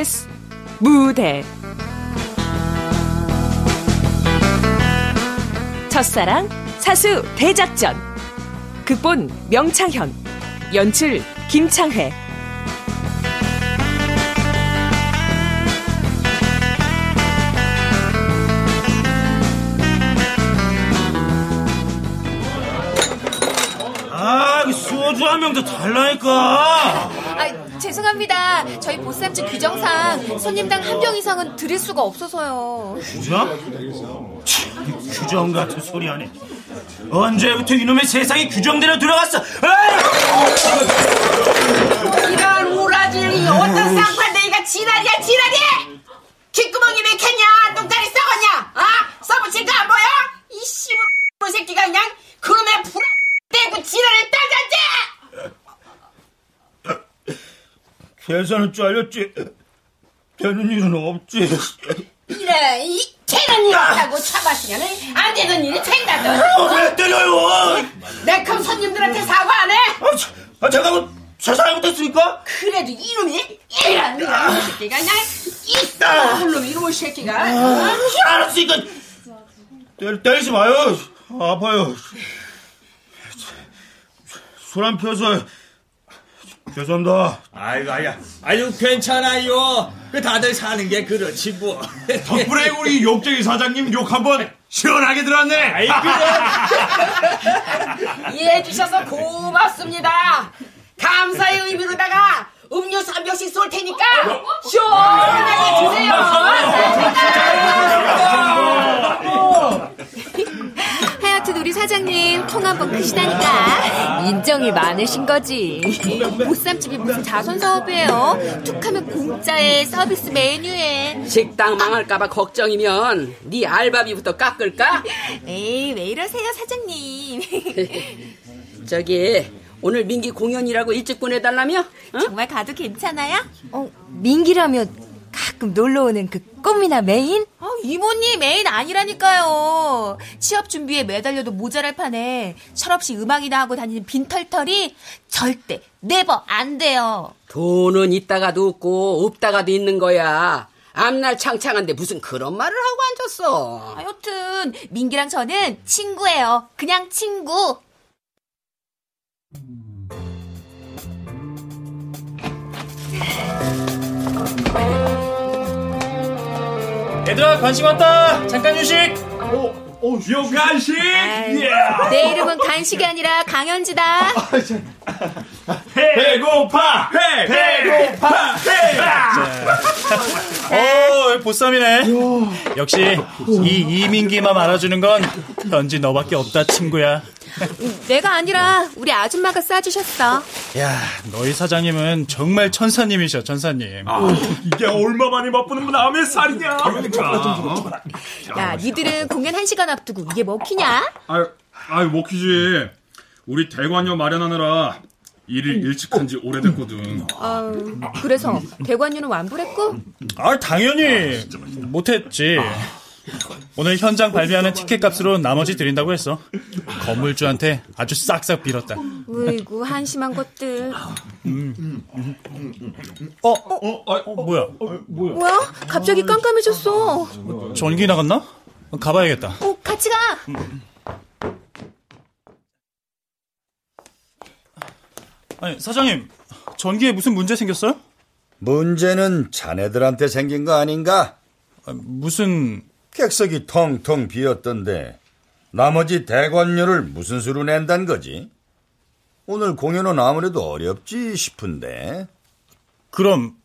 KBS 무대. 첫사랑 사수 대작전. 극본 명창현. 연출 김창회. 아, 소주 한병더 달라니까. 아, 죄송합니다. 저희 보쌈집 규정상 손님당 한 병 이상은 드릴 수가 없어서요. 규정? 규정 같은 소리 하네. 언제부터 이놈의 세상이 규정대로 들어갔어? 이런 우라질이 어떤 쌍판대기가 지랄이야 지랄이! 귓구멍이 맥혔냐 똥다리 썩었냐 아 써붙일까 안 보여? 이 씨발 새끼가 그냥 그놈의 불 떼고 지랄을 따졌지! 계산은 잘렸지. 되는 일은 없지. 이래 이 되는 일 없다고 참았으면 안 되는 일이 된다던 어, 왜 때려요? 내 컴 손님들한테 사과 안 해? 아, 자, 아, 제가 뭐제 잘못했습니까? 그래도 이놈이 이런 이런 새끼가 그냥 있어 그놈 이놈의 새끼가 아, 알았으니까 때, 때리지 마요. 아파요. 술 안 펴서 죄송합니다. 아이고, 아야. 아유, 괜찮아요. 그 다들 사는 게 그렇지, 뭐. 덕분에 우리 욕쟁이 사장님 욕 한번 시원하게 들었네. 이해해 주셔서 고맙습니다. 감사의 의미로다가 음료수 한 병씩 쏠 테니까 시원하게 드세요. 우리 사장님 통 한번 크시다니까 인정이 많으신 거지. 보쌈집이 무슨 자선 사업이에요. 툭하면 공짜에 서비스 메뉴에. 식당 망할까봐 걱정이면 네 알바비부터 깎을까? 에이 왜 이러세요 사장님. 저기 오늘 민기 공연이라고 일찍 보내달라며? 응? 정말 가도 괜찮아요? 어 민기라면 가끔 놀러 오는 그 꽃미남 애인? 어, 이모님 애인 아니라니까요. 취업 준비에 매달려도 모자랄 판에 철없이 음악이나 하고 다니는 빈털터리 절대 네버 안 돼요. 돈은 있다가도 없고 없다가도 있는 거야. 앞날 창창한데 무슨 그런 말을 하고 앉았어. 하여튼 민기랑 저는 친구예요. 그냥 친구. 얘들아 간식 왔다. 잠깐 휴식. 오, 요 간식. 내 이름은 간식이 아니라 강현지다. 배고파. 배, 배고파. 오 보쌈이네. 역시 이 이민기만 알아주는 건 현지 너밖에 없다 친구야 내가 아니라 우리 아줌마가 싸주셨어. 야 너희 사장님은 정말 천사님이셔 천사님 이게 얼마만에 맛보는 남의 살이냐. 그러니까. 야, 니들은 공연 한 시간 앞두고 이게 먹히냐? 아유, 아유 먹히지. 우리 대관료 마련하느라 일을 일찍 한 지 오래됐거든. 아, 그래서 대관료는 완불했고? 아 당연히 못했지 오늘 현장 발매하는 티켓 값으로 나머지 드린다고 했어 건물주한테 아주 싹싹 빌었다 으이구, 한심한 것들. 어? 어? 어, 뭐야 뭐야? 갑자기 깜깜해졌어. 전기 나갔나? 가봐야겠다 어, 같이 가. 아니 사장님 전기에 무슨 문제 생겼어요? 문제는 자네들한테 생긴 거 아닌가? 아, 무슨 객석이 텅텅 비었던데 나머지 대관료를 무슨 수로 낸단 거지? 오늘 공연은 아무래도 어렵지 싶은데 그럼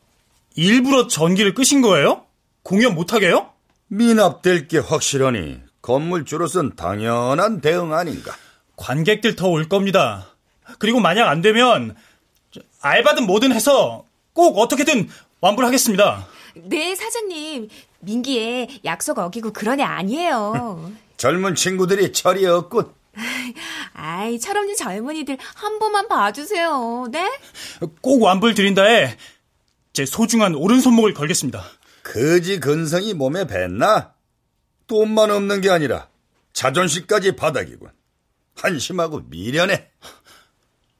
일부러 전기를 끄신 거예요? 공연 못하게요? 미납될 게 확실하니 건물주로선 당연한 대응 아닌가? 관객들 더 올 겁니다. 그리고 만약 안 되면 알바든 뭐든 해서 꼭 어떻게든 완불하겠습니다. 네, 사장님. 민기에 약속 어기고 그런 애 아니에요. 젊은 친구들이 철이 없군. 아이, 철없는 젊은이들 한 번만 봐주세요. 네? 꼭 완불 드린다에 제 소중한 오른손목을 걸겠습니다. 거지 근성이 몸에 뱄나? 돈만 없는 게 아니라 자존심까지 바닥이군. 한심하고 미련해.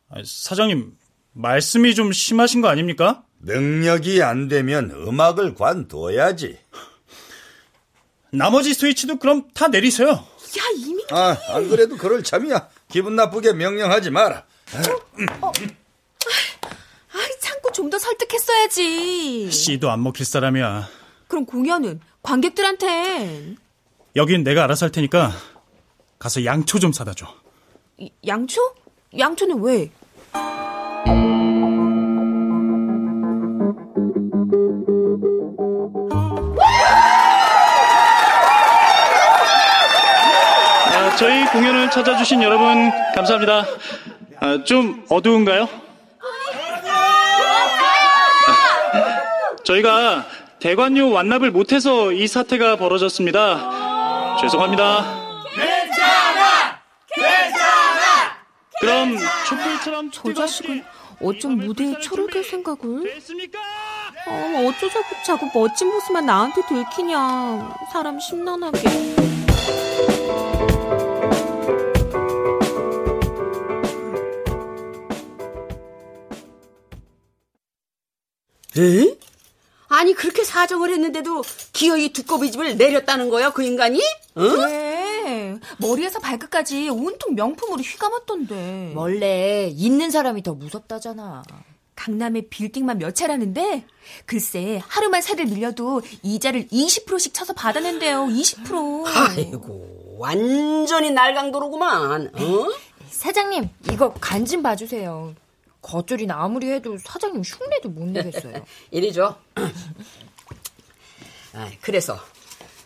아, 사장님, 말씀이 좀 심하신 거 아닙니까? 능력이 안 되면 음악을 관둬야지. 나머지 스위치도 그럼 다 내리세요. 야, 이미. 아, 안 그래도 그럴 참이야. 기분 나쁘게 명령하지 마라. 아이, 참고 좀 더 설득했어야지. 씨도 안 먹힐 사람이야. 그럼 공연은 관객들한텐 여긴 내가 알아서 할 테니까 가서 양초 좀 사다 줘. 이- 양초? 양초는 왜? 찾아주신 여러분 감사합니다. 아, 좀 어두운가요? 저희가 대관료 완납을 못해서 이 사태가 벌어졌습니다. 죄송합니다. 괜찮아! 괜찮아! 그럼 촛불처럼 저 자식은 어쩜 무대에 초를 켤 생각을? 됐습니까? 어, 어쩌자고 자꾸 멋진 모습만 나한테 들키냐. 사람 심란하게. 에? 아니 그렇게 사정을 했는데도 기어이 두꺼비 집을 내렸다는 거야 그 인간이? 응? 그래. 머리에서 발끝까지 온통 명품으로 휘감았던데. 원래 있는 사람이 더 무섭다잖아. 강남에 빌딩만 몇 채라는데 글쎄 하루만 세를 밀려도 이자를 20%씩 쳐서 받아낸대요. 20%. 아이고 완전히 날강도로구만. 어? 사장님, 이거 간 좀 봐주세요. 겉절이는 아무리 해도 사장님 흉내도 못 내겠어요. 이리 줘. 아, 그래서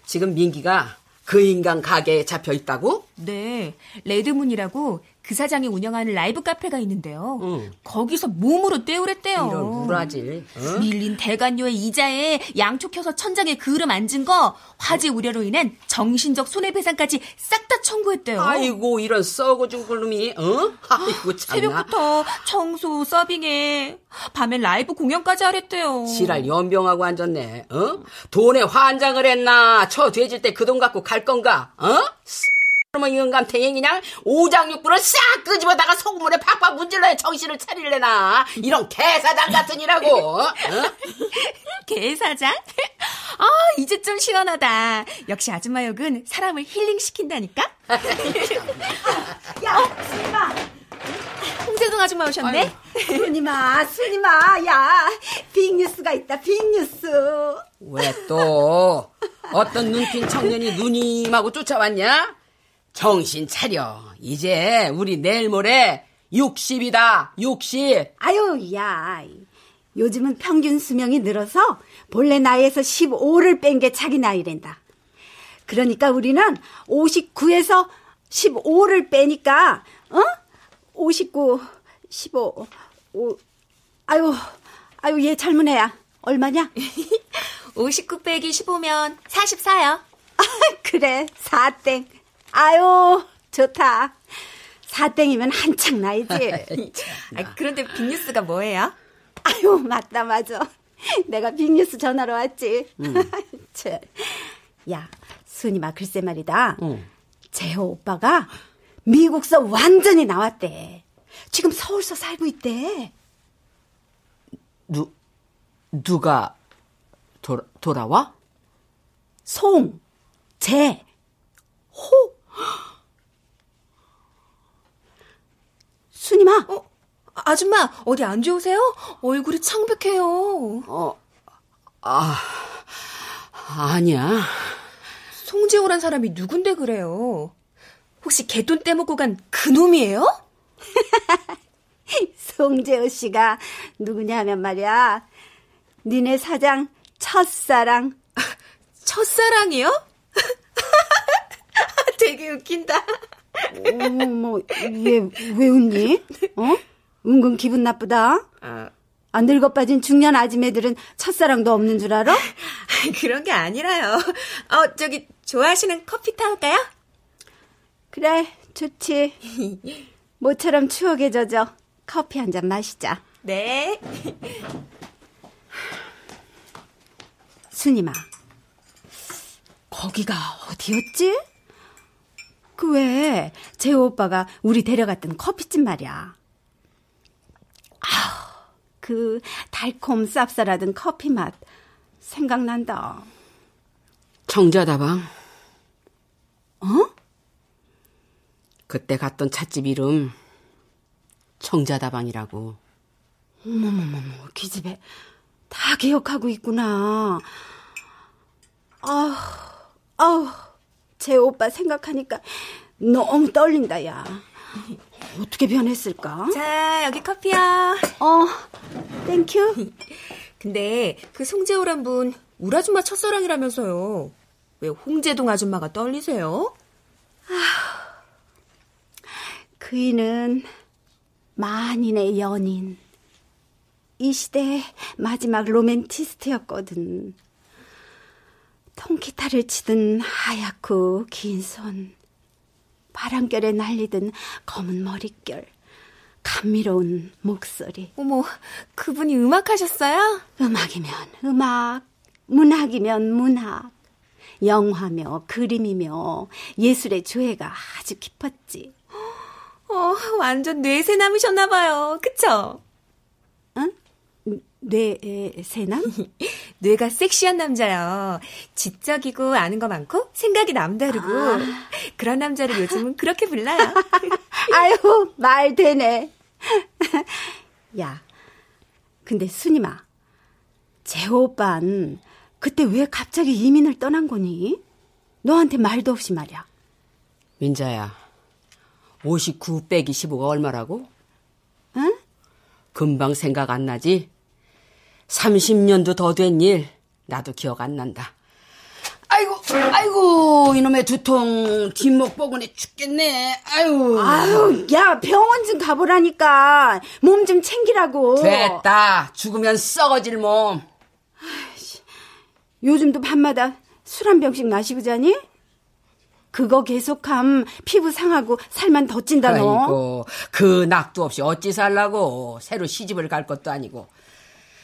지금 민기가 그 인간 가게에 잡혀 있다고? 네, 레드문이라고 그 사장이 운영하는 라이브 카페가 있는데요. 응. 거기서 몸으로 때우랬대요. 이런 우라질. 어? 밀린 대관료의 이자에 양초 켜서 천장에 그을음 앉은 거 화재 우려로 인한 정신적 손해배상까지 싹 다 청구했대요. 아이고 이런 썩어준 굴놈이 어? 아이고 참나. 새벽부터 청소, 서빙에 밤엔 라이브 공연까지 하랬대요. 지랄 연병하고 앉았네. 어? 돈에 환장을 했나? 저 돼질 때 그 돈 갖고 갈 건가? 어? 그러면 영감탱이 그냥 오장육부를 싹 끄집어다가 소금물에 팍팍 문질러야 정신을 차릴래나 이런 개사장 같으니라고 어? 개사장? 아, 이제 좀 시원하다. 역시 아줌마 역은 사람을 힐링시킨다니까? 야, 스님아, 홍세동 아줌마 오셨네? 스님아, 스님아, 야, 빅뉴스가 있다, 빅뉴스. 왜 또 어떤 눈핀 청년이 누님하고 쫓아왔냐? 정신 차려 이제 우리 내일 모레 60이다 60 아유, 야, 요즘은 평균 수명이 늘어서 본래 나이에서 15를 뺀 게 자기 나이랜다. 그러니까 우리는 59에서 15를 빼니까, 어? 59, 15, 5, 아유, 아유, 얘 젊은 애야. 얼마냐? 59 빼기 15면 44요. 그래, 사땡. 아유, 좋다. 사땡이면 한창 나이지. 아, 그런데 빅뉴스가 뭐예요? 아유, 맞다, 맞아. 내가 빅뉴스 전화로 왔지. 참. 야, 순이마 글쎄 말이다. 재호 오빠가 미국서 완전히 나왔대. 지금 서울서 살고 있대. 누 누가 돌아, 돌아와? 송, 재, 호. 순이마, 어, 아줌마, 어디 안 좋으세요? 얼굴이 창백해요. 어, 아, 아니야. 송재호란 사람이 누군데 그래요? 혹시 개돈 떼먹고 간 그놈이에요? 송재호 씨가 누구냐 하면 말이야. 니네 사장 첫사랑. 첫사랑이요? 웃긴다. 어머, 얘왜 웃니? 어? 은근 기분 나쁘다. 안 늙어 빠진 중년 아줌매들은 첫사랑도 없는 줄 알아? 그런 게 아니라요. 어, 저기, 좋아하시는 커피 타올까요? 그래, 좋지. 모처럼 추억에 젖어 커피 한 잔 마시자. 네. 순이마, 거기가 어디였지? 그 왜, 재호 오빠가 우리 데려갔던 커피집 말이야. 아우, 그그 달콤 쌉쌀하던 커피 맛 생각난다. 정자다방. 어? 그때 갔던 찻집 이름 청자다방이라고. 어머머머머, 기집애. 다 기억하고 있구나. 아우, 아우, 제 오빠 생각하니까 너무 떨린다, 야. 어떻게 변했을까? 자, 여기 커피요. 어, thank you. 근데 그 송재호란 분 우리 아줌마 첫사랑이라면서요. 왜 홍재동 아줌마가 떨리세요? 그이는 만인의 연인. 이 시대의 마지막 로맨티스트였거든. 통기타를 치던 하얗고 긴 손, 바람결에 날리던 검은 머릿결, 감미로운 목소리. 어머, 그분이 음악하셨어요? 음악이면 음악, 문학이면 문학, 영화며 그림이며 예술의 조예가 아주 깊었지. 어, 완전 뇌세 남으셨나봐요. 그쵸? 응? 뇌세남? 뇌가 섹시한 남자요. 지적이고 아는 거 많고 생각이 남다르고 아. 그런 남자를 요즘은 그렇게 불러요. 아유, 말 되네. 야, 근데 순이마, 재호 오빤 그때 왜 갑자기 이민을 떠난 거니? 너한테 말도 없이 말이야. 민자야, 59 빼기 15가 얼마라고? 응? 금방 생각 안 나지? 30년도 더 된 일, 나도 기억 안 난다. 아이고, 아이고, 이놈의 두통, 뒷목 뻐근해 죽겠네. 아유. 아유, 야, 병원 좀 가보라니까. 몸 좀 챙기라고. 됐다. 죽으면 썩어질 몸. 요즘도 밤마다 술 한 병씩 마시고 자니? 그거 계속함 피부 상하고 살만 더 찐다 너. 아이고, 그 낙도 없이 어찌 살라고. 새로 시집을 갈 것도 아니고.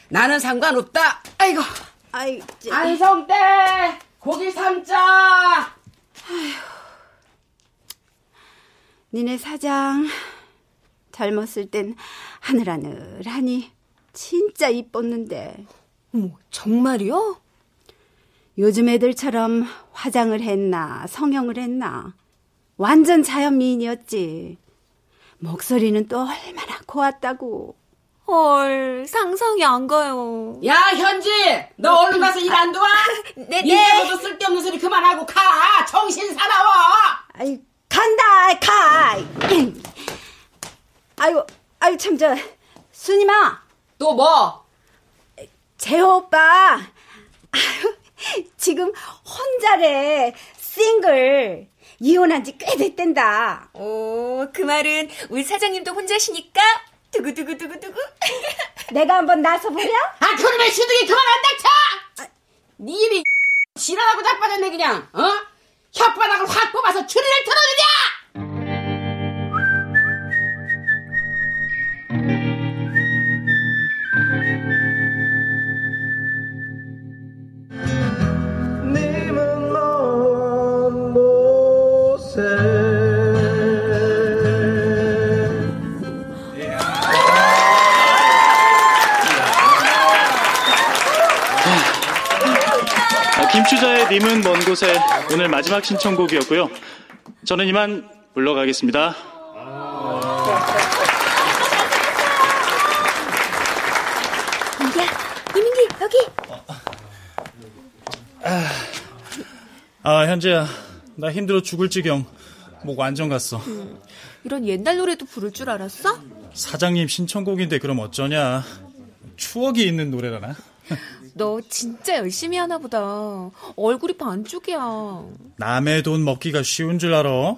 나는 상관없다. 아이고. 아이, 쟤. 안성대 고기 삼자. 니네 사장 젊었을 땐 하늘하늘하니 진짜 이뻤는데 어머, 정말이요? 요즘 애들처럼 화장을 했나 성형을 했나 완전 자연 미인이었지. 목소리는 또 얼마나 고왔다고. 헐, 상상이 안 가요. 야 현지, 너 얼른 가서 일 안 도와? 네, 이제부터 쓸데없는 소리 그만하고 가. 정신 사나워. 아이 간다 가. 아이고 아이고 참 저 순이마 또 뭐? 재호 오빠 아유, 지금 혼자래 싱글 이혼한 지 꽤 됐댄다. 오, 그 말은 우리 사장님도 혼자시니까 두구두구두구두구. 내가 한번 나서 보랴? 아 그놈의 시둥이 그만 안 닥쳐. 네 입이 지랄하고 자빠졌네 그냥. 어? 혓바닥을 확 뽑아서 추리를 틀어주냐? 님은 먼 곳에 오늘 마지막 신청곡이었고요. 저는 이만 물러가겠습니다. 야, 이민기, 여기. 아, 현재야. 나 힘들어 죽을 지경. 목 완전 갔어. 이런 옛날 노래도 부를 줄 알았어? 사장님 신청곡인데 그럼 어쩌냐. 추억이 있는 노래라나? 너 진짜 열심히 하나 보다. 얼굴이 반쪽이야. 남의 돈 먹기가 쉬운 줄 알아?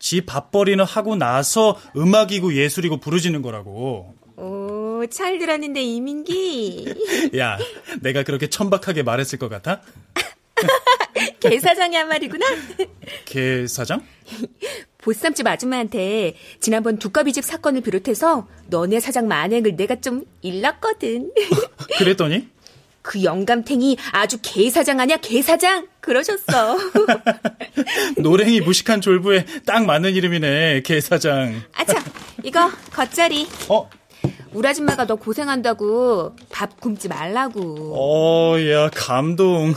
지 밥벌이는 하고 나서 음악이고 예술이고 부르지는 거라고. 오, 잘 들었는데 이민기. 야, 내가 그렇게 천박하게 말했을 것 같아? 개 사장이 한 말이구나. 개 사장? 보쌈집 아줌마한테 지난번 두꺼비집 사건을 비롯해서 너네 사장 만행을 내가 좀 일렀거든. 그랬더니? 그 영감탱이 아주 개 사장 아냐 개 사장 그러셨어. 노랭이 무식한 졸부에 딱 맞는 이름이네, 개 사장. 아참 이거 겉절이. 어? 우리 아줌마가 너 고생한다고 밥 굶지 말라고. 어, 야, 감동.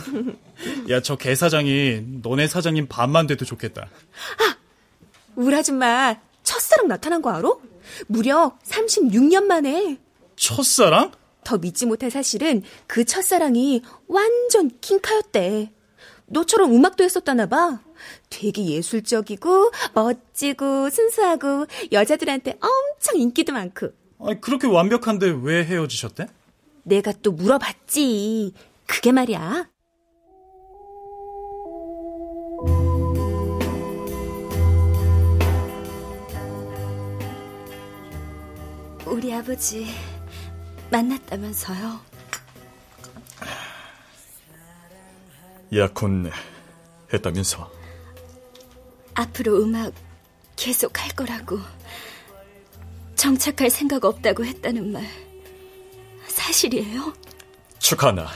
야, 저 개 사장이 너네 사장님 밥만 돼도 좋겠다. 아, 우리 아줌마 첫사랑 나타난 거 알아? 무려 36년 만에. 첫사랑? 더 믿지 못할 사실은 그 첫사랑이 완전 킹카였대. 너처럼 음악도 했었다나 봐. 되게 예술적이고 멋지고 순수하고 여자들한테 엄청 인기도 많고. 아니, 그렇게 완벽한데 왜 헤어지셨대? 내가 또 물어봤지. 그게 말이야. 우리 아버지 만났다면서요? 약혼 했다면서? 앞으로 음악 계속 할 거라고 정착할 생각 없다고 했다는 말 사실이에요? 축하한다.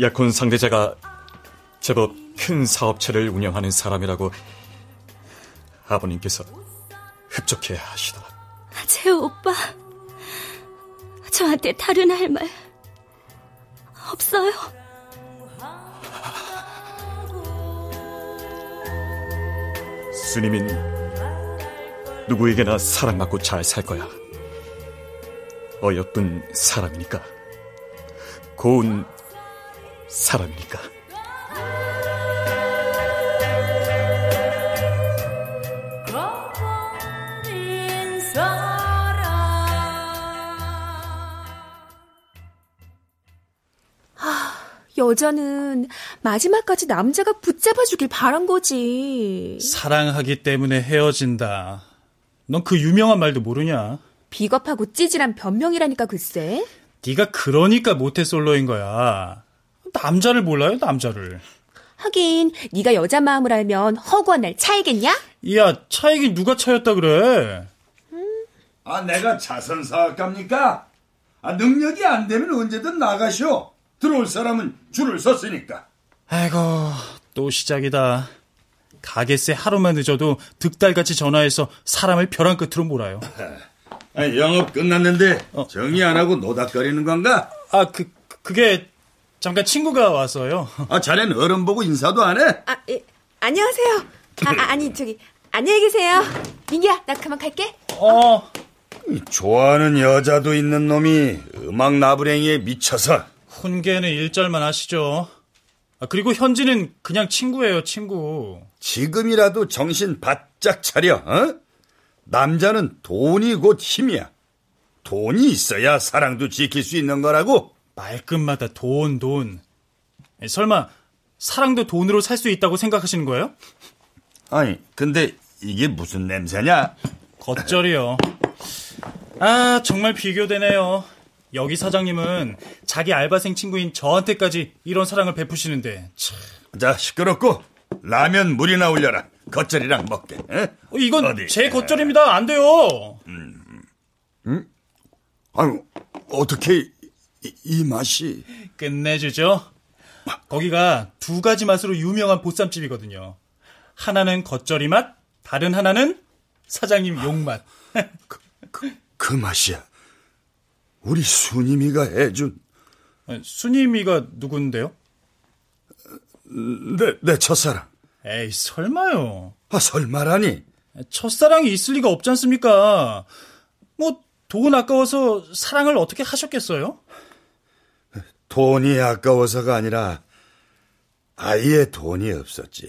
약혼 상대자가 제법 큰 사업체를 운영하는 사람이라고 아버님께서 흡족해 하시더라. 제 오빠 저한테 다른 할 말 없어요? 스님인 누구에게나 사랑받고 잘 살 거야. 어여쁜 사람이니까. 고운 사람이니까. 여자는 마지막까지 남자가 붙잡아 주길 바란 거지. 사랑하기 때문에 헤어진다. 넌 그 유명한 말도 모르냐? 비겁하고 찌질한 변명이라니까 글쎄. 네가 그러니까 모태 솔로인 거야. 남자를 몰라요, 남자를. 하긴 네가 여자 마음을 알면 허구한 날 차이겠냐? 야, 차이긴 누가 차였다 그래? 아, 내가 자선 사업가입니까? 아, 능력이 안 되면 언제든 나가시오. 들어올 사람은 줄을 섰으니까. 아이고, 또 시작이다. 가게세 하루만 늦어도 득달같이 전화해서 사람을 벼랑 끝으로 몰아요. 아, 영업 끝났는데 정리 안 하고 노닥거리는 건가? 아, 그, 그게 잠깐 친구가 와서요. 아, 자넨 어른 보고 인사도 안 해? 아, 예, 안녕하세요. 아, 아, 아니, 저기, 안녕히 계세요. 민기야, 나 그만 갈게. 어. 좋아하는 여자도 있는 놈이 음악 나부랭이에 미쳐서. 훈계는 일절만 하시죠. 아, 그리고 현지는 그냥 친구예요, 친구. 지금이라도 정신 바짝 차려, 어? 남자는 돈이 곧 힘이야. 돈이 있어야 사랑도 지킬 수 있는 거라고. 말끝마다 돈, 돈. 설마 사랑도 돈으로 살 수 있다고 생각하시는 거예요? 아니, 근데 이게 무슨 냄새냐? 겉절이요. 아, 정말 비교되네요. 여기 사장님은 자기 알바생 친구인 저한테까지 이런 사랑을 베푸시는데 참. 자, 시끄럽고 라면 물이나 올려라. 겉절이랑 먹게. 에? 어, 이건 어디? 제 겉절입니다. 안 돼요. 음. 음? 아유, 어떻게 이, 이 맛이 끝내주죠. 거기가 두 가지 맛으로 유명한 보쌈집이거든요. 하나는 겉절이 맛, 다른 하나는 사장님 욕맛. 그, 그, 그 맛이야. 우리 수님이가 해준. 수님이가 누군데요? 내, 내 첫사랑. 에이, 설마요. 아, 설마라니? 첫사랑이 있을 리가 없지 않습니까? 뭐, 돈 아까워서 사랑을 어떻게 하셨겠어요? 돈이 아까워서가 아니라, 아예 돈이 없었지.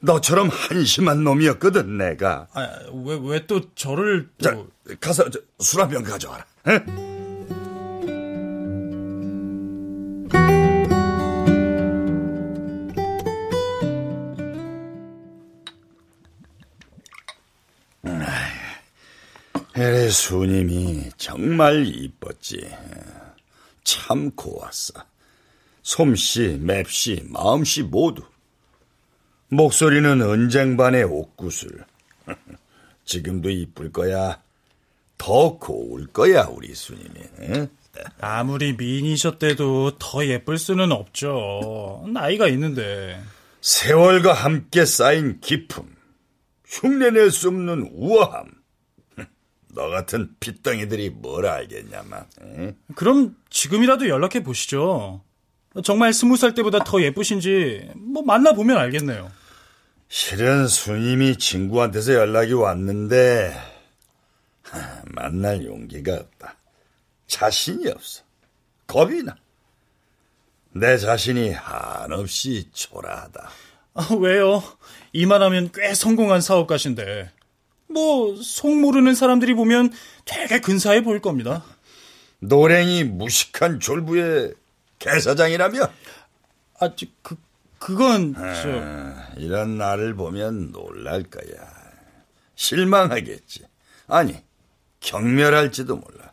너처럼 한심한 놈이었거든, 내가. 아, 왜, 왜 또 저를. 또... 자, 가서 술 한 병 가져와라. 에? 에레 수님이 정말 이뻤지. 참 고왔어. 솜씨, 맵씨, 마음씨 모두. 목소리는 은쟁반의 옥구슬. 지금도 이쁠 거야. 더 고울 거야, 우리. 응? 아무리 미인이셨대도 더 예쁠 수는 없죠. 나이가 있는데. 세월과 함께 쌓인 기품, 흉내낼 수 없는 우아함. 너 같은 핏덩이들이 뭘 알겠냐만. 응? 그럼 지금이라도 연락해 보시죠. 정말 스무 살 때보다 더 예쁘신지 뭐 만나 보면 알겠네요. 실은 수님이 친구한테서 연락이 왔는데 하, 만날 용기가 없다. 자신이 없어. 겁이 나. 내 자신이 한없이 초라하다. 아, 왜요? 이만하면 꽤 성공한 사업가신데. 뭐, 속 모르는 사람들이 보면 되게 근사해 보일 겁니다. 노랭이 무식한 졸부의 개사장이라며? 아, 그, 그건, 저... 아, 이런 나를 보면 놀랄 거야. 실망하겠지. 아니, 경멸할지도 몰라.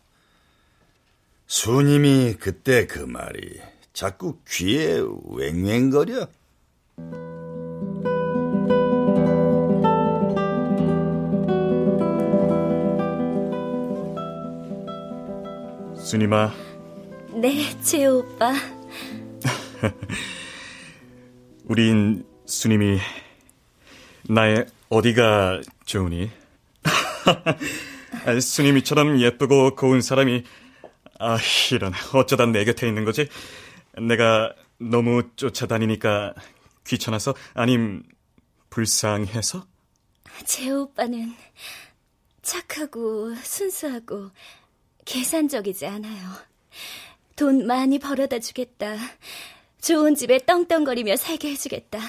수님이 그때 그 말이 자꾸 귀에 웽웽거려. 스님아. 네, 재호 오빠. 우린 스님이 나의 어디가 좋으니? 스님이처럼 예쁘고 고운 사람이 아 이런 어쩌다 내 곁에 있는 거지? 내가 너무 쫓아다니니까 귀찮아서 아님 불쌍해서? 재호 오빠는 착하고 순수하고 계산적이지 않아요. 돈 많이 벌어다 주겠다. 좋은 집에 떵떵거리며 살게 해주겠다.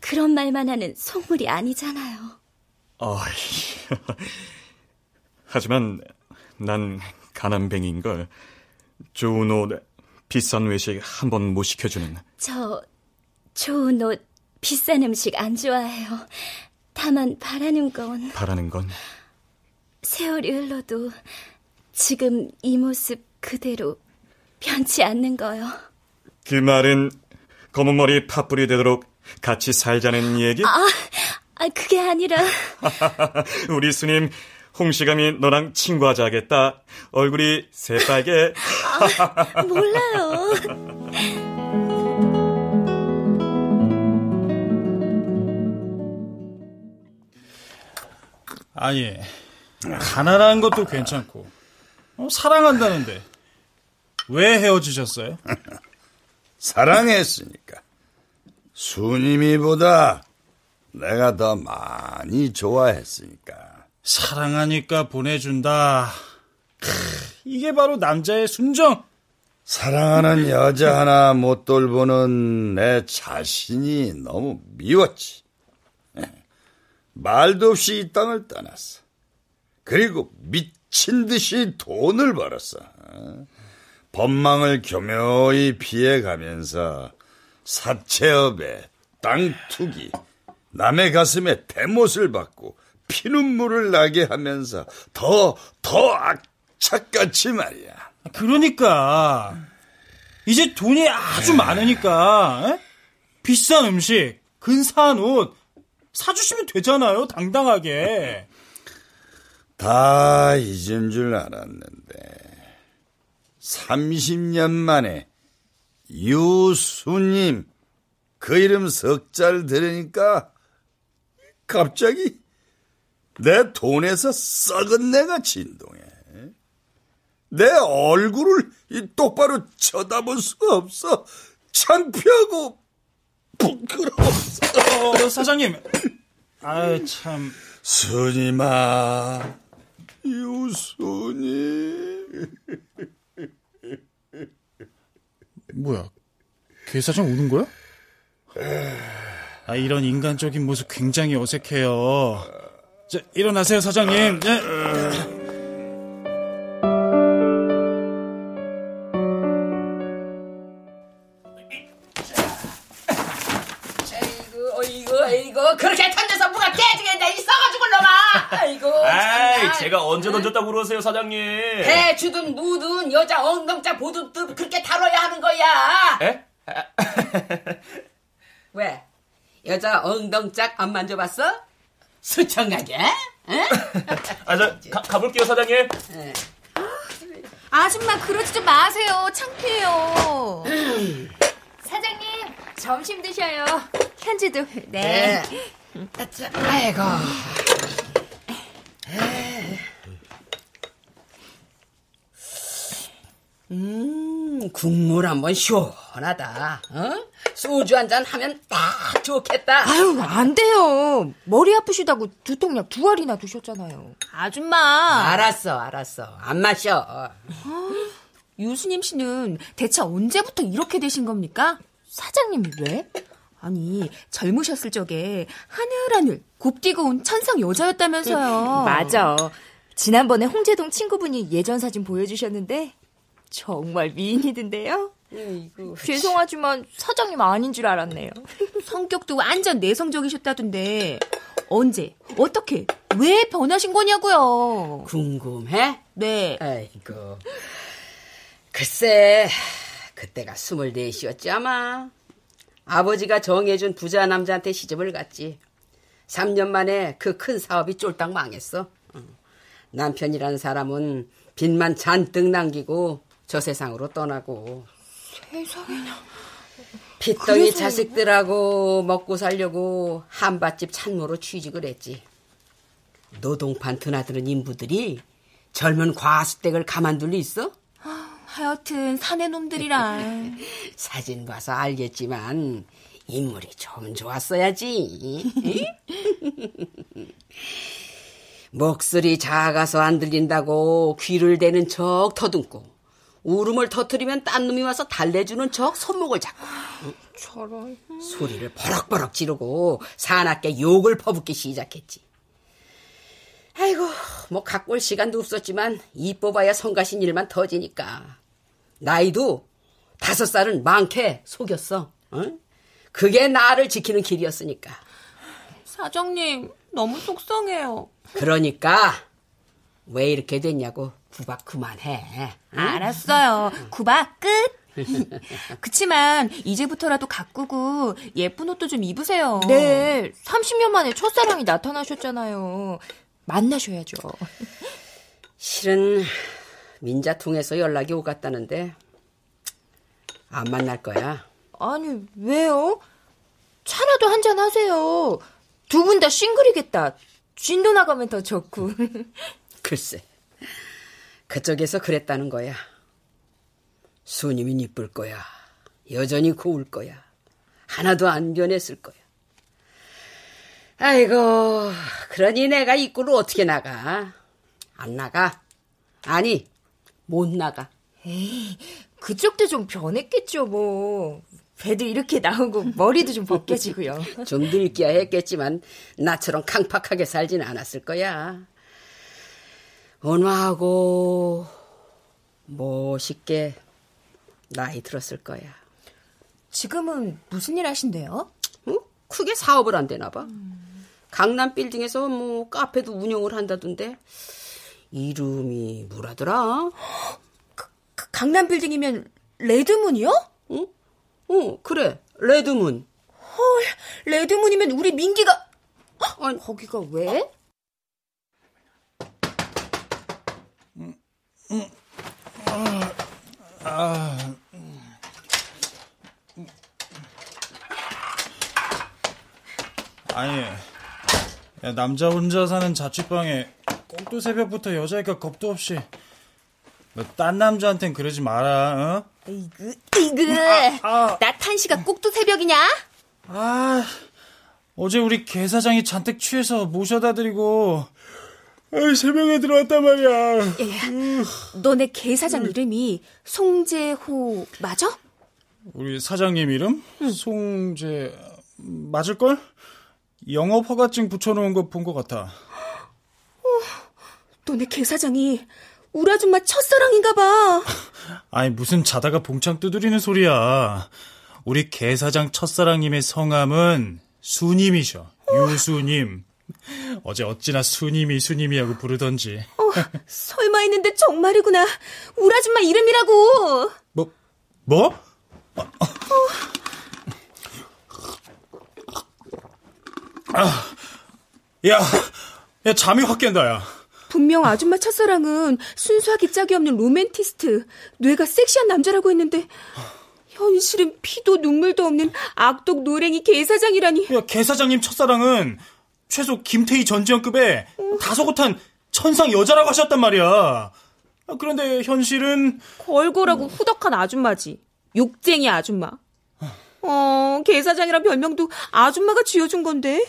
그런 말만 하는 속물이 아니잖아요. 어이. 하지만 난 가난뱅이인걸. 좋은 옷, 비싼 외식 한 번 못 시켜주는. 저 좋은 옷, 비싼 음식 안 좋아해요. 다만 바라는 건... 바라는 건? 세월이 흘러도 지금 이 모습 그대로 변치 않는 거요. 그 말은 검은 머리 팥불이 되도록 같이 살자는 얘기? 아, 아 그게 아니라 우리 스님 홍시감이 너랑 친구하자 하겠다. 얼굴이 새빨개. 아, 몰라요. 아니, 가난한 것도 괜찮고, 어, 사랑한다는데, 왜 헤어지셨어요? 사랑했으니까. 수님이보다 내가 더 많이 좋아했으니까. 사랑하니까 보내준다. 이게 바로 남자의 순정. 사랑하는 여자 하나 못 돌보는 내 자신이 너무 미웠지. 말도 없이 이 땅을 떠났어. 그리고 미친 듯이 돈을 벌었어. 법망을 교묘히 피해가면서 사채업에 땅 투기, 남의 가슴에 대못을 받고 피눈물을 나게 하면서 더, 더 악착같이 말이야. 그러니까, 이제 돈이 아주 많으니까, 에? 비싼 음식, 근사한 옷, 사주시면 되잖아요, 당당하게. 다 잊은 줄 알았는데, 30년 만에 유수님, 그 이름 석자를 들으니까 갑자기 내 돈에서 썩은 내가 진동해. 내 얼굴을 똑바로 쳐다볼 수가 없어. 창피하고 부끄러웠어. 어, 사장님. 아유, 참. 스님아, 유수님. 뭐야? 괴사장 우는 거야? 아, 이런 인간적인 모습 굉장히 어색해요. 자, 일어나세요, 사장님. 네. 언제 던졌다고 그러세요, 사장님? 배 주든 무든 여자 엉덩자 보든 또 그렇게 다뤄야 하는 거야. 에? 왜? 여자 엉덩짝 안 만져봤어? 수청하게? 에? 아, 저, 가, 가볼게요, 사장님. 아줌마 그러지 좀 마세요. 창피해요. 사장님, 점심 드셔요. 현지도. 네. 아이고. 음, 국물 한번 시원하다. 어? 소주 한 잔 하면 딱 좋겠다. 아유, 안 돼요. 머리 아프시다고 두통약 두 알이나 드셨잖아요. 아줌마. 알았어, 알았어. 안 마셔. 아, 유수님 씨는 대체 언제부터 이렇게 되신 겁니까? 사장님이 왜? 아니, 젊으셨을 적에 하늘하늘 곱디고 온 천상 여자였다면서요. 맞아. 지난번에 홍제동 친구분이 예전 사진 보여주셨는데 정말 미인이던데요. 에이구. 죄송하지만 사장님 아닌 줄 알았네요. 성격도 완전 내성적이셨다던데 언제, 어떻게, 왜 변하신 거냐고요. 궁금해? 네. 아이고. 글쎄, 그때가 스물넷이었지 아마. 아버지가 정해준 부자 남자한테 시집을 갔지. 3년 만에 그 큰 사업이 쫄딱 망했어. 남편이라는 사람은 빚만 잔뜩 남기고 저 세상으로 떠나고. 세상에나. 빚덩이 그래서- 자식들하고 먹고 살려고 한밭집 찬모로 취직을 했지. 노동판 드나드는 인부들이 젊은 과수댁을 가만둘 리 있어? 하여튼 사내 놈들이라. 사진 봐서 알겠지만 인물이 좀 좋았어야지. 목소리 작아서 안 들린다고 귀를 대는 척 터듬고 울음을 터트리면 딴 놈이 와서 달래주는 척 손목을 잡고 저런. 소리를 버럭버럭 지르고 사납게 욕을 퍼붓기 시작했지. 아이고 뭐 가꿀 시간도 없었지만 이 뽑아야 성가신 일만 터지니까 나이도 다섯 살은 많게 속였어. 어? 그게 나를 지키는 길이었으니까. 사장님, 너무 속상해요. 그러니까 왜 이렇게 됐냐고 구박 그만해. 응? 알았어요. 구박 끝. 그치만 이제부터라도 가꾸고 예쁜 옷도 좀 입으세요. 네, 30년 만에 첫사랑이 나타나셨잖아요. 만나셔야죠. 실은 민자 통해서 연락이 오갔다는데 안 만날 거야. 아니, 왜요? 차라도 한잔 하세요. 두 분 다 싱글이겠다. 진도 나가면 더 좋고. 글쎄, 그쪽에서 그랬다는 거야. 수님이 이쁠 거야. 여전히 고울 거야. 하나도 안 변했을 거야. 아이고, 그러니 내가 입구를 어떻게 나가? 안 나가? 아니, 못 나가. 에이, 그쪽도 좀 변했겠죠, 뭐. 배도 이렇게 나오고 머리도 좀 벗겨지고요. 좀 늙기야 했겠지만 나처럼 강팍하게 살진 않았을 거야. 온화하고 멋있게 나이 들었을 거야. 지금은 무슨 일 하신대요? 어? 크게 사업을 안 되나 봐. 강남 빌딩에서 뭐 카페도 운영을 한다던데 이름이 뭐라더라? 강남 빌딩이면 레드문이요? 응? 어, 그래. 레드문. 헐, 레드문이면 우리 민기가 아니, 거기가 왜? 아, 아니, 야, 남자 혼자 사는 자취방에 꼭두 새벽부터 여자애가 겁도 없이 너딴 남자한텐 그러지 마라, 어? 이그 이그 나탄 씨가 꼭두 새벽이냐? 아, 어제 우리 개 사장이 잔뜩 취해서 모셔다 드리고 새벽에 들어왔단 말이야. 너네 개 사장 이름이 송재호 맞아? 우리 사장님 이름? 송재 맞을걸? 영업 허가증 붙여놓은 거 본 것 같아. 너네 개 사장이 우리 아줌마 첫사랑인가 봐. 아니 무슨 자다가 봉창 두드리는 소리야. 우리 개 사장 첫사랑님의 성함은 수님이셔. 유수님. 어제 어찌나 수님이 수님이 하고 부르던지. 어, 설마 했는데 정말이구나. 우리 아줌마 이름이라고. 뭐? 뭐? 아, 야, 야 잠이 확 깬다 야. 분명 아줌마 첫사랑은 순수하기 짝이 없는 로맨티스트, 뇌가 섹시한 남자라고 했는데 현실은 피도 눈물도 없는 악독 노랭이 개사장이라니. 야, 개 사장님 첫사랑은 최소 김태희 전지현급의 다소곳한 천상 여자라고 하셨단 말이야. 아, 그런데 현실은 걸고라고 후덕한 아줌마지. 욕쟁이 아줌마. 어, 개사장이란 별명도 아줌마가 지어준 건데.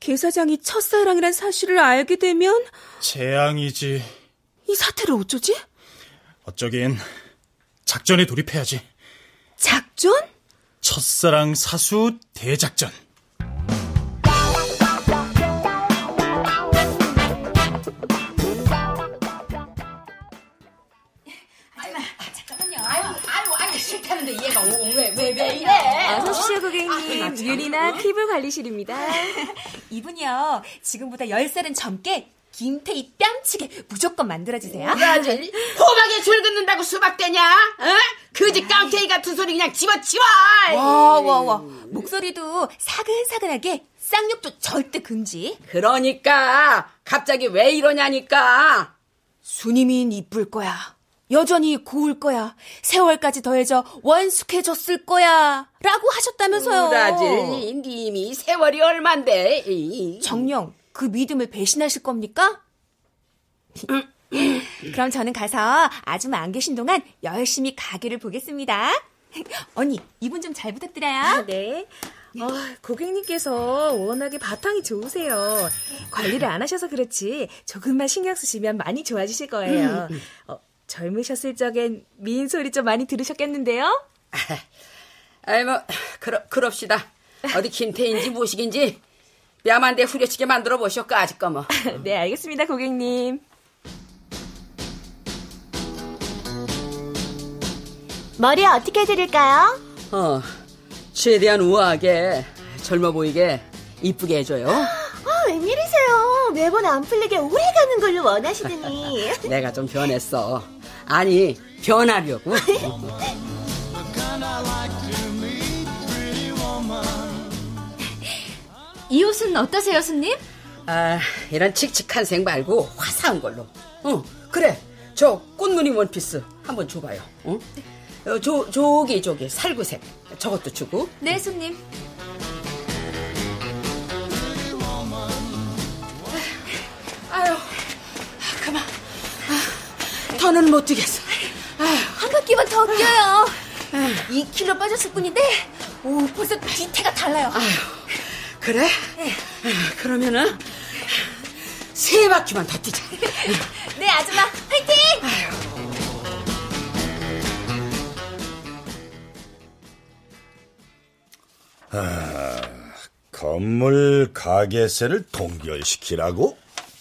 개사장이 첫사랑이란 사실을 알게 되면 재앙이지. 이 사태를 어쩌지? 어쩌긴 작전에 돌입해야지. 작전? 첫사랑 사수 대작전. 왜, 왜, 왜 이래? 어서 오십시오, 고객님. 아, 참. 유리나 피부 관리실입니다. 이분이요, 지금보다 10살은 젊게 김태희 뺨치게 무조건 만들어주세요. 브라질 호박에 줄 긋는다고 수박되냐? 어? 그지 깡태기 같은 소리 그냥 집어치워! 와, 와, 와. 목소리도 사근사근하게 쌍욕도 절대 금지. 그러니까 갑자기 왜 이러냐니까. 수님인 이쁠 거야. 여전히 고울 거야. 세월까지 더해져 원숙해졌을 거야. 라고 하셨다면서요. 브라질 님이 세월이 얼만데. 정령, 그 믿음을 배신하실 겁니까? 그럼 저는 가서 아줌마 안 계신 동안 열심히 가게를 보겠습니다. 언니, 이분 좀 잘 부탁드려요. 네. 어, 고객님께서 워낙에 바탕이 좋으세요. 관리를 안 하셔서 그렇지 조금만 신경 쓰시면 많이 좋아지실 거예요. 어, 젊으셨을 적엔 미인 소리 좀 많이 들으셨겠는데요? 아이 뭐 그러, 그럽시다. 어디 김태인지 무식인지 뺨한대 후려치게 만들어 보시오. 아직 거 뭐. 네, 알겠습니다, 고객님. 머리 어떻게 드릴까요? 어, 최대한 우아하게 젊어 보이게 이쁘게 해줘요. 아, 웬일이세요? 매번 안 풀리게 오래 가는 걸로 원하시더니. 내가 좀 변했어. 아니 변하려고. 이 옷은 어떠세요, 손님? 아, 이런 칙칙한 색 말고 화사한 걸로. 어, 그래. 저 꽃무늬 원피스 한번 줘봐요. 어? 어, 저, 저기, 저기, 살구색. 저것도 주고. 네, 손님. 아유, 더는 못 뛰겠어. 한 바퀴만 더 뛰어요. 2kg 빠졌을 뿐인데, 오, 벌써 뒤태가 달라요. 그래? 아, 그러면은, 세 바퀴만 더 뛰자. 네, 아줌마, 화이팅! 아, 건물 가게세를 동결시키라고?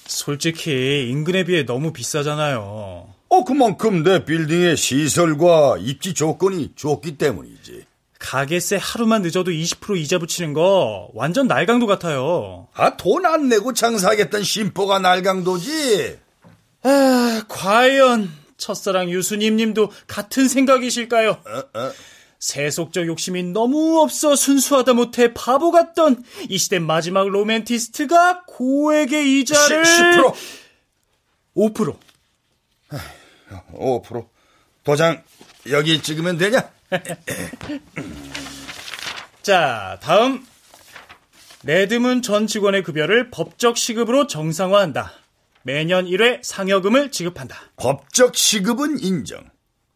솔직히 인근에 비해 너무 비싸잖아요. 어, 그만큼 내 빌딩의 시설과 입지 조건이 좋기 때문이지. 가게세 하루만 늦어도 20% 이자 붙이는 거 완전 날강도 같아요. 아, 돈 안 내고 장사하겠다는 심보가 날강도지. 아, 과연 첫사랑 유수님 님도 같은 생각이실까요? 어, 어. 세속적 욕심이 너무 없어 순수하다 못해 바보 같던 이 시대 마지막 로맨티스트가 고액의 이자를 10%. 5%. 5%. 도장 여기 찍으면 되냐? 자, 다음. 레드문 전 직원의 급여를 법적 시급으로 정상화한다. 매년 1회 상여금을 지급한다. 법적 시급은 인정.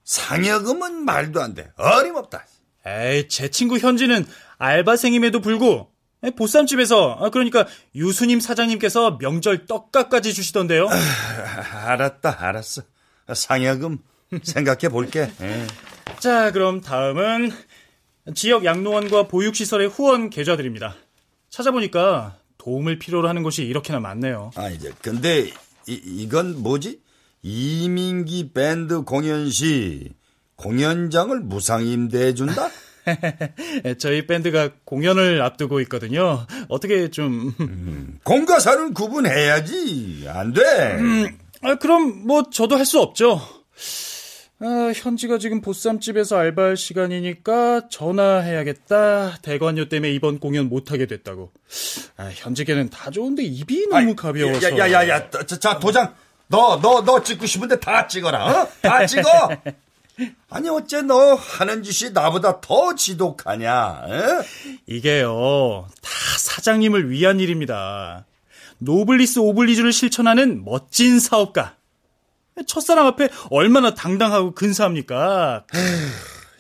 상여금은 말도 안 돼. 어림없다. 에이, 제 친구 현지는 알바생임에도 불구 보쌈집에서 아, 그러니까 유수님 사장님께서 명절 떡값까지 주시던데요. 아, 알았다, 알았어. 상여금 생각해 볼게. 예. 자, 그럼 다음은 지역 양로원과 보육시설의 후원 계좌들입니다. 찾아보니까 도움을 필요로 하는 곳이 이렇게나 많네요. 아, 이제 근데 이, 이건 뭐지? 이민기 밴드 공연 시 공연장을 무상 임대해 준다? 저희 밴드가 공연을 앞두고 있거든요. 어떻게 좀 음, 공과사는 구분해야지. 안 돼. 음, 아, 그럼 뭐 저도 할 수 없죠. 아, 현지가 지금 보쌈집에서 알바할 시간이니까 전화해야겠다. 대관료 때문에 이번 공연 못하게 됐다고. 아, 현지계는 다 좋은데 입이 너무 아이, 가벼워서. 야, 야, 야, 야, 자, 자, 도장. 너, 너, 너 찍고 싶은데 다 찍어라. 어? 다 찍어. 아니 어째 너 하는 짓이 나보다 더 지독하냐? 에? 이게요, 다 사장님을 위한 일입니다. 노블리스 오블리주를 실천하는 멋진 사업가. 첫사랑 앞에 얼마나 당당하고 근사합니까?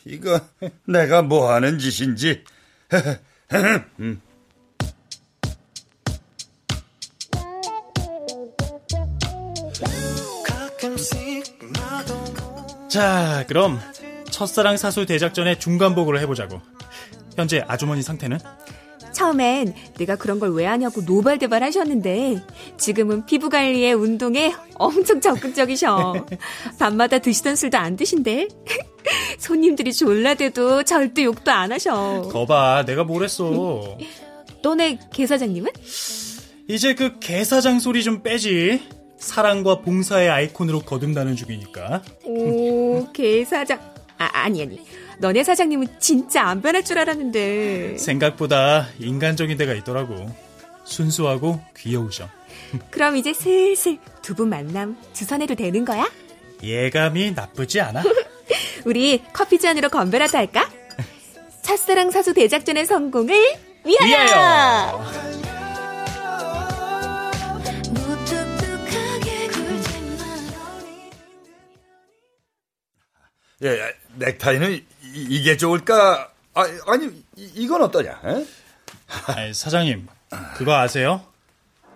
이거 내가 뭐 하는 짓인지. 음. 자, 그럼 첫사랑 사수 대작전의 중간 보고를 해보자고. 현재 아주머니 상태는? 처음엔 내가 그런 걸 왜 하냐고 노발대발 하셨는데 지금은 피부 관리에 운동에 엄청 적극적이셔. 밤마다 드시던 술도 안 드신대. 손님들이 졸라대도 절대 욕도 안 하셔. 거봐, 내가 뭘 했어. 너네 개사장님은? 이제 그 개사장 소리 좀 빼지. 사랑과 봉사의 아이콘으로 거듭나는 중이니까. 오, 개사장. 아, 아니, 아니. 너네 사장님은 진짜 안 변할 줄 알았는데. 생각보다 인간적인 데가 있더라고. 순수하고 귀여우셔. 그럼 이제 슬슬 두 분 만남 주선해도 되는 거야? 예감이 나쁘지 않아. 우리 커피 잔으로 건배라도 할까? 첫사랑 사수 대작전의 성공을 위하여! 위하여! 예, 예, 넥타이는 이, 게 좋을까? 아, 아니, 이, 건 어떠냐? 아니, 사장님, 그거 아세요?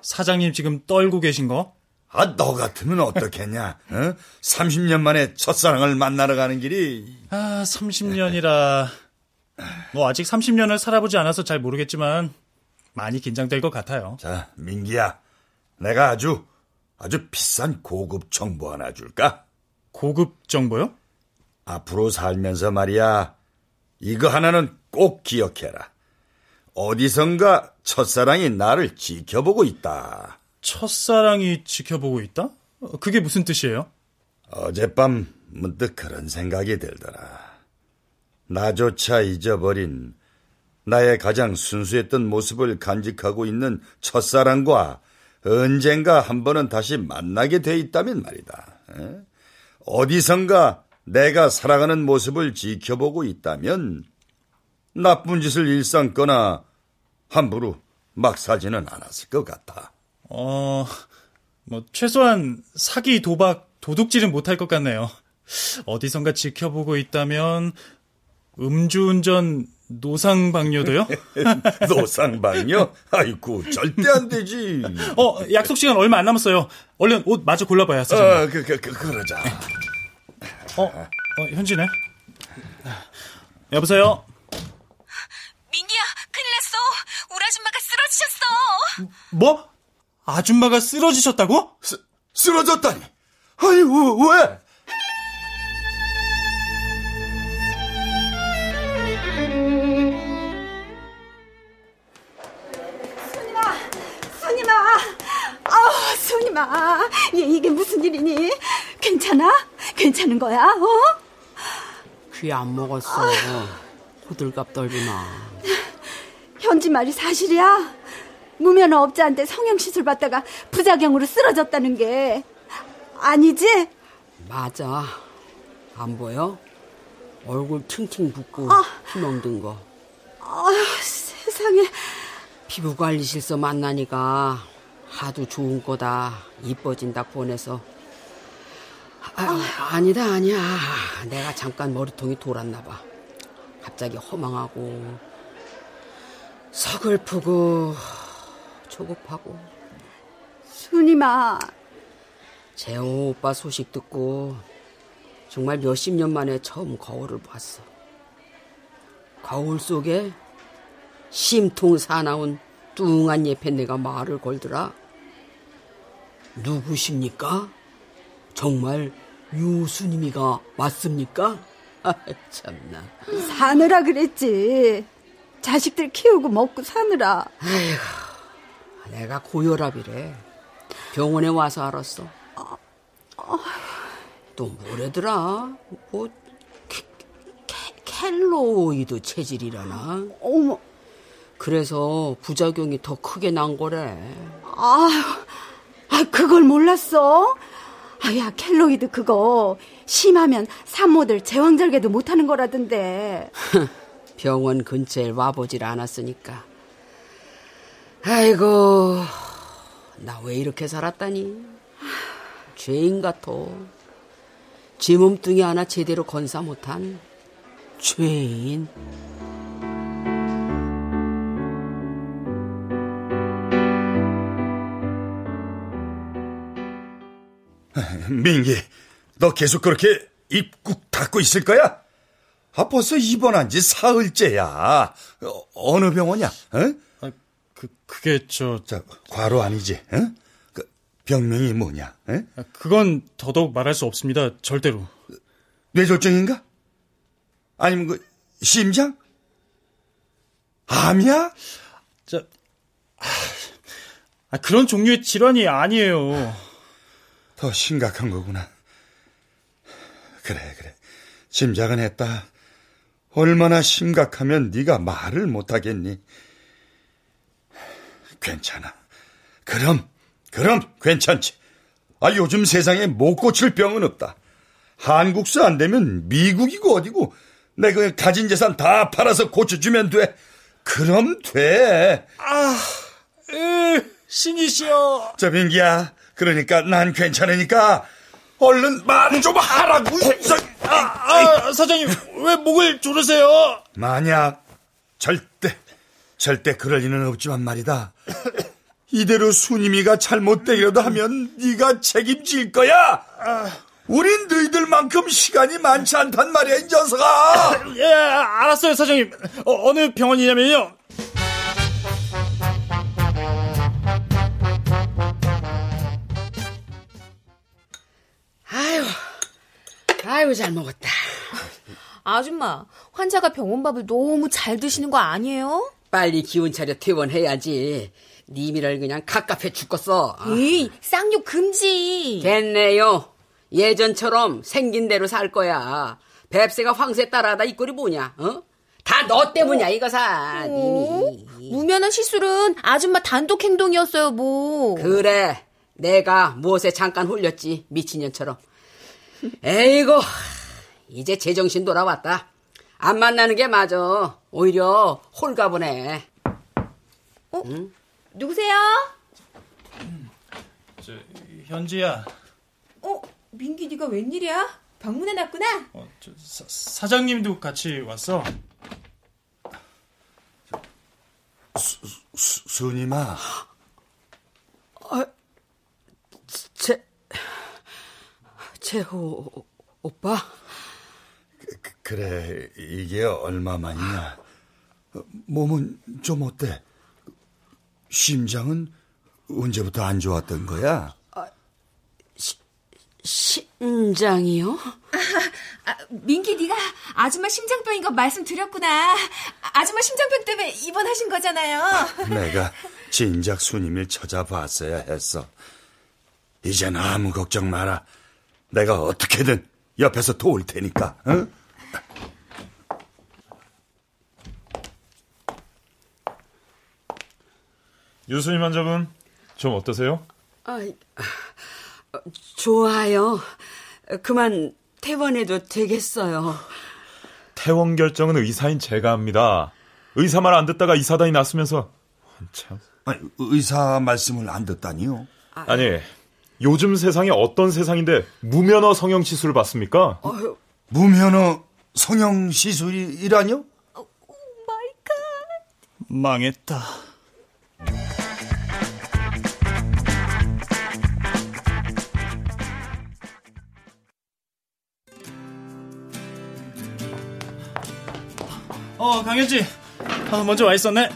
사장님 지금 떨고 계신 거? 아, 너 같으면 어떻겠냐? 어? 30년 만에 첫사랑을 만나러 가는 길이. 아, 30년이라. 뭐, 아직 30년을 살아보지 않아서 잘 모르겠지만, 많이 긴장될 것 같아요. 자, 민기야. 내가 아주, 아주 비싼 고급 정보 하나 줄까? 고급 정보요? 앞으로 살면서 말이야. 이거 하나는 꼭 기억해라. 어디선가 첫사랑이 나를 지켜보고 있다. 첫사랑이 지켜보고 있다? 그게 무슨 뜻이에요? 어젯밤 문득 그런 생각이 들더라. 나조차 잊어버린 나의 가장 순수했던 모습을 간직하고 있는 첫사랑과 언젠가 한 번은 다시 만나게 돼 있다면 말이다. 어디선가 내가 살아가는 모습을 지켜보고 있다면 나쁜 짓을 일삼거나 함부로 막 사지는 않았을 것 같아. 어, 뭐, 최소한 사기, 도박, 도둑질은 못할 것 같네요. 어디선가 지켜보고 있다면, 음주운전, 노상방뇨도요? 노상방뇨? 아이고, 절대 안 되지. 어, 약속 시간 얼마 안 남았어요. 얼른 옷 마저 골라봐야, 사 어, 그, 그, 그, 그러자. 어, 어, 현지네. 여보세요? 민기야, 큰일 났어. 우리 아줌마가 쓰러지셨어. 뭐? 아줌마가 쓰러지셨다고? 쓰, 쓰러졌다니? 아이고, 왜? 순이마, 아, 순이마, 얘 이게 무슨 일이니? 괜찮아? 괜찮은 거야? 어? 귀 안 먹었어. 호들갑 떨지 마. 현지 말이 사실이야? 무면허 업자한테 성형 시술 받다가 부작용으로 쓰러졌다는 게 아니지? 맞아. 안 보여? 얼굴 팅팅 붓고 아. 피멍 든 거. 아 세상에. 피부 관리 실서 만나니까 하도 좋은 거다 이뻐진다 보내서 아, 아니다 아니야. 내가 잠깐 머리통이 돌았나 봐. 갑자기 허망하고 서글프고 조급하고. 순이마. 재호 오빠 소식 듣고 정말 몇십 년 만에 처음 거울을 봤어. 거울 속에 심통 사나운 뚱한 예패 내가 말을 걸더라. 누구십니까? 정말 유수님이가 맞습니까? 아, 참나. 사느라 그랬지. 자식들 키우고 먹고 사느라. 아이고, 내가 고혈압이래. 병원에 와서 알았어. 또 뭐래더라? 뭐 캐, 캐, 켈로이드 체질이라나? 어머. 그래서 부작용이 더 크게 난 거래. 아, 아 그걸 몰랐어? 아야 켈로이드 그거 심하면 산모들 제왕절개도 못하는 거라던데. 병원 근처에 와보질 않았으니까. 아이고 나 왜 이렇게 살았다니. 죄인 같아. 지 몸뚱이 하나 제대로 건사 못한 죄인. 민기, 너 계속 그렇게 입꾹 닫고 있을 거야? 아, 벌써 입원한 지 사흘째야. 어, 느 병원이야? 어? 아, 그, 그게 저... 자, 과로 아니지? 어? 그 병명이 뭐냐? 어? 아, 그건 더더욱 말할 수 없습니다. 절대로. 뇌졸중인가? 아니면 그 심장? 암이야? 저, 아, 그런 종류의 질환이 아니에요. 더 심각한 거구나. 그래, 그래. 짐작은 했다. 얼마나 심각하면 네가 말을 못하겠니? 괜찮아. 그럼, 그럼 괜찮지. 아, 요즘 세상에 못 고칠 병은 없다. 한국서 안 되면 미국이고 어디고 내가 가진 재산 다 팔아서 고쳐주면 돼. 그럼 돼. 아, 으, 신이시여. 저 민기야. 그러니까 난 괜찮으니까 얼른 말 좀 하라고. 아, 아, 사장님 왜 목을 조르세요? 만약 절대 절대 그럴 리는 없지만 말이다. 이대로 순임이가 잘못되기라도 하면 네가 책임질 거야. 우린 너희들만큼 시간이 많지 않단 말이야, 이 녀석아. 예, 알았어요, 사장님. 어, 어느 병원이냐면요. 아유, 잘 먹었다. 아줌마, 환자가 병원밥을 너무 잘 드시는 거 아니에요? 빨리 기운 차려 퇴원해야지. 님이를 그냥 갑갑해 죽겠어. 에이, 쌍욕 금지. 됐네요. 예전처럼 생긴 대로 살 거야. 뱁새가 황새 따라하다 이 꼴이 뭐냐, 어? 다 너 때문이야, 이거사, 님이. 무면한 시술은 아줌마 단독 행동이었어요, 뭐. 그래. 내가 무엇에 잠깐 홀렸지, 미친년처럼. 에이고, 이제 제정신 돌아왔다. 안 만나는 게 맞아. 오히려 홀가분해. 어? 응? 누구세요? 저, 현지야. 어? 민기 네가 웬일이야? 방문해놨구나? 어, 저, 사, 사장님도 같이 왔어. 수, 수, 순임아. 아, 제호 오빠? 그, 그래, 이게 얼마만이냐. 몸은 좀 어때? 심장은 언제부터 안 좋았던 거야? 아, 시, 심장이요? 아, 아, 민기 네가 아줌마 심장병인 거 말씀드렸구나. 아줌마 심장병 때문에 입원하신 거잖아요. 내가 진작 순임을 찾아봤어야 했어. 이젠 아무 걱정 마라. 내가 어떻게든 옆에서 도울 테니까. 응? 유수님 환자분 좀 어떠세요? 아, 좋아요. 그만 퇴원해도 되겠어요. 퇴원 결정은 의사인 제가 합니다. 의사 말 안 듣다가 이 사단이 났으면서 참. 아니, 의사 말씀을 안 듣다니요? 아니 요즘 세상이 어떤 세상인데 무면허 성형 시술을 받습니까? 어휴. 무면허 성형 시술이라뇨? oh my god. 망했다. 어, 강현지. 아, 먼저 와 있었네.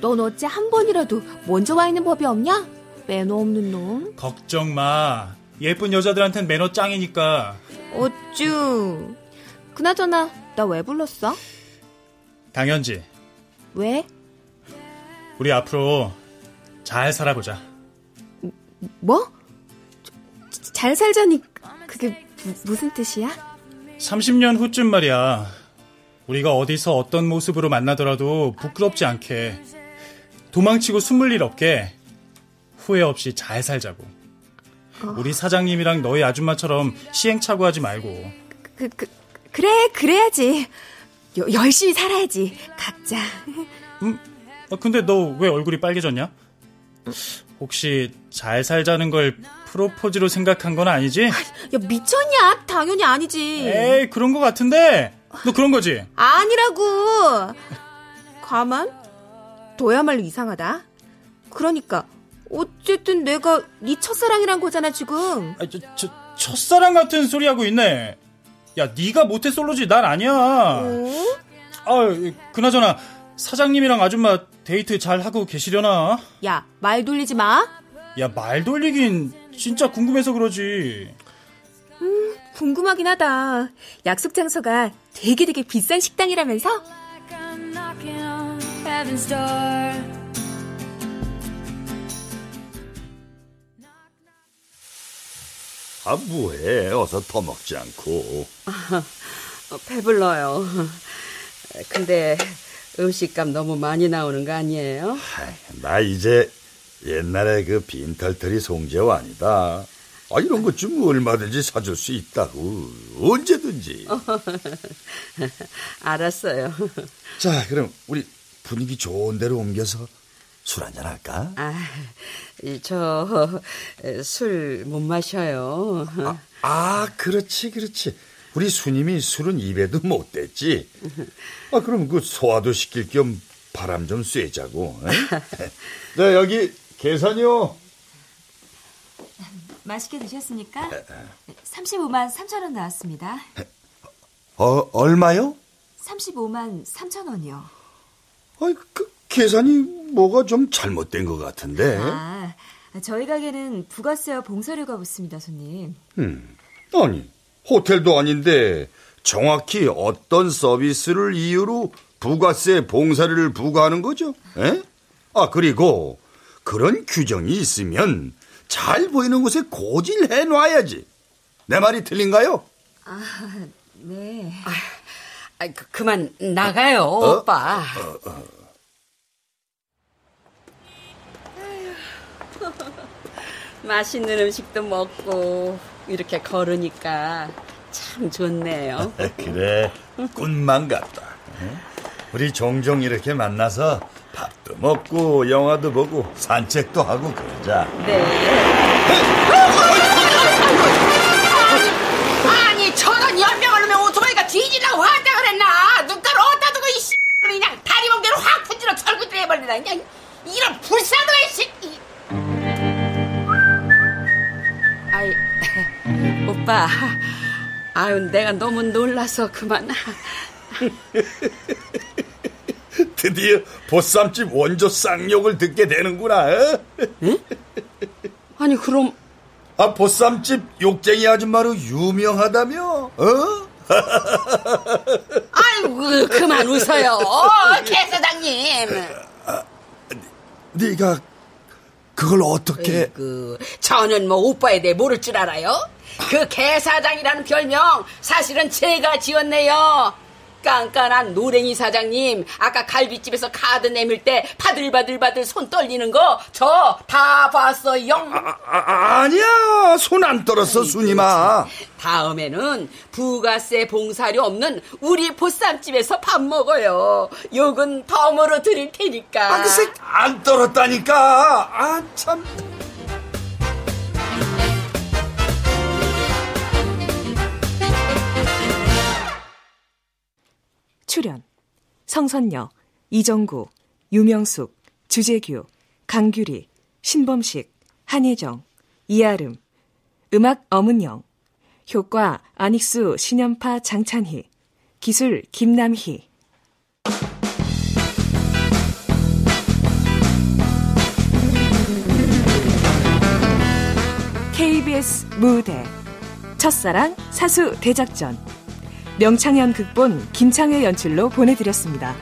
넌 어째 한 번이라도 먼저 와 있는 법이 없냐? 매너 없는 놈. 걱정 마. 예쁜 여자들한텐 매너 짱이니까. 어쭈. 그나저나 나 왜 불렀어? 강현지. 왜? 우리 앞으로 잘 살아보자. 뭐? 잘 살자니 그게 무, 무슨 뜻이야? 30년 후쯤 말이야. 우리가 어디서 어떤 모습으로 만나더라도 부끄럽지 않게 도망치고 숨을 일 없게 후회 없이 잘 살자고. 어. 우리 사장님이랑 너희 아줌마처럼 시행착오하지 말고. 그, 그, 그래 그래야지. 여, 열심히 살아야지 각자. 음, 아, 근데 너 왜 얼굴이 빨개졌냐? 혹시 잘 살자는 걸 프로포즈로 생각한 건 아니지? 야, 미쳤냐? 당연히 아니지. 에이, 그런 거 같은데. 너 그런 거지? 아니라고. 가만? 너야말로 이상하다. 그러니까 어쨌든 내가 네 첫사랑이란 거잖아 지금. 아, 저, 저, 첫사랑 같은 소리 하고 있네. 야, 네가 모태솔로지 난 아니야. 어? 아, 그나저나 사장님이랑 아줌마 데이트 잘 하고 계시려나? 야, 말 돌리지 마. 야, 말 돌리긴 진짜 궁금해서 그러지. 음, 궁금하긴 하다. 약속 장소가 되게 되게 비싼 식당이라면서? 아, 뭐해. 어서 더 먹지 않고. 어, 배불러요. 근데 음식값 너무 많이 나오는 거 아니에요? 나 이제 옛날에 그 빈털터리 송재호 아니다. 아, 이런 것 좀 얼마든지 사줄 수 있다고. 언제든지. 알았어요. 자, 그럼 우리 분위기 좋은 데로 옮겨서 술 한잔 할까? 아, 저 술 못 마셔요. 아, 아, 그렇지, 그렇지. 우리 수님이 술은 입에도 못 댔지. 아, 그럼 그 소화도 시킬 겸 바람 좀 쐬자고. 네, 여기 계산이요. 맛있게 드셨습니까? 35만 3천 원 나왔습니다. 어, 얼마요? 35만 3천 원이요. 아, 그 계산이 뭐가 좀 잘못된 것 같은데. 아, 저희 가게는 부가세와 봉사료가 붙습니다, 손님. 음, 아니, 호텔도 아닌데 정확히 어떤 서비스를 이유로 부가세 봉사료를 부과하는 거죠? 에? 아, 그리고 그런 규정이 있으면 잘 보이는 곳에 고질해 놔야지. 내 말이 틀린가요? 아, 네. 아, 그, 그만 나가요, 어? 오빠. 어, 어. 맛있는 음식도 먹고 이렇게 걸으니까 참 좋네요. 그래, 꿈만 같다. 우리 종종 이렇게 만나서 밥도 먹고 영화도 보고 산책도 하고 그러자. 네. 아니 저런 연명을 놓으면 오토바이가 뒤질라고 왔다 그랬나? 눈가를 어디다 두고 이 씨, 그냥 다리 멍대로 확 분지러 털고 해버리다 그냥 이런 불쌍한 새 아이 오빠, 아유 내가 너무 놀라서 그만. 드디어 보쌈집 원조 쌍욕을 듣게 되는구나. 어? 아니 그럼 아 보쌈집 욕쟁이 아줌마로 유명하다며? 어? 아이고 그만 웃어요, 개 사장님. 네가 그걸 어떻게? 그 저는 뭐 오빠에 대해 모를 줄 알아요? 그 개사장이라는 별명 사실은 제가 지었네요. 깐깐한 노랭이 사장님 아까 갈비집에서 카드 내밀 때 바들바들바들 손 떨리는 거 저 다 봤어요. 아, 아니야 손 안 떨었어 수님아. 다음에는 부가세 봉사료 없는 우리 보쌈집에서 밥 먹어요. 욕은 덤으로 드릴 테니까. 아, 글쎄 안 떨었다니까. 아 참. 출연. 성선녀, 이정구, 유명숙, 주재규, 강규리, 신범식, 한혜정, 이아름 음악 엄은영 효과 안익수, 신연파, 장찬희 기술 김남희. KBS 무대. 첫사랑 사수 대작전 명창현 극본 김창회 연출로 보내드렸습니다.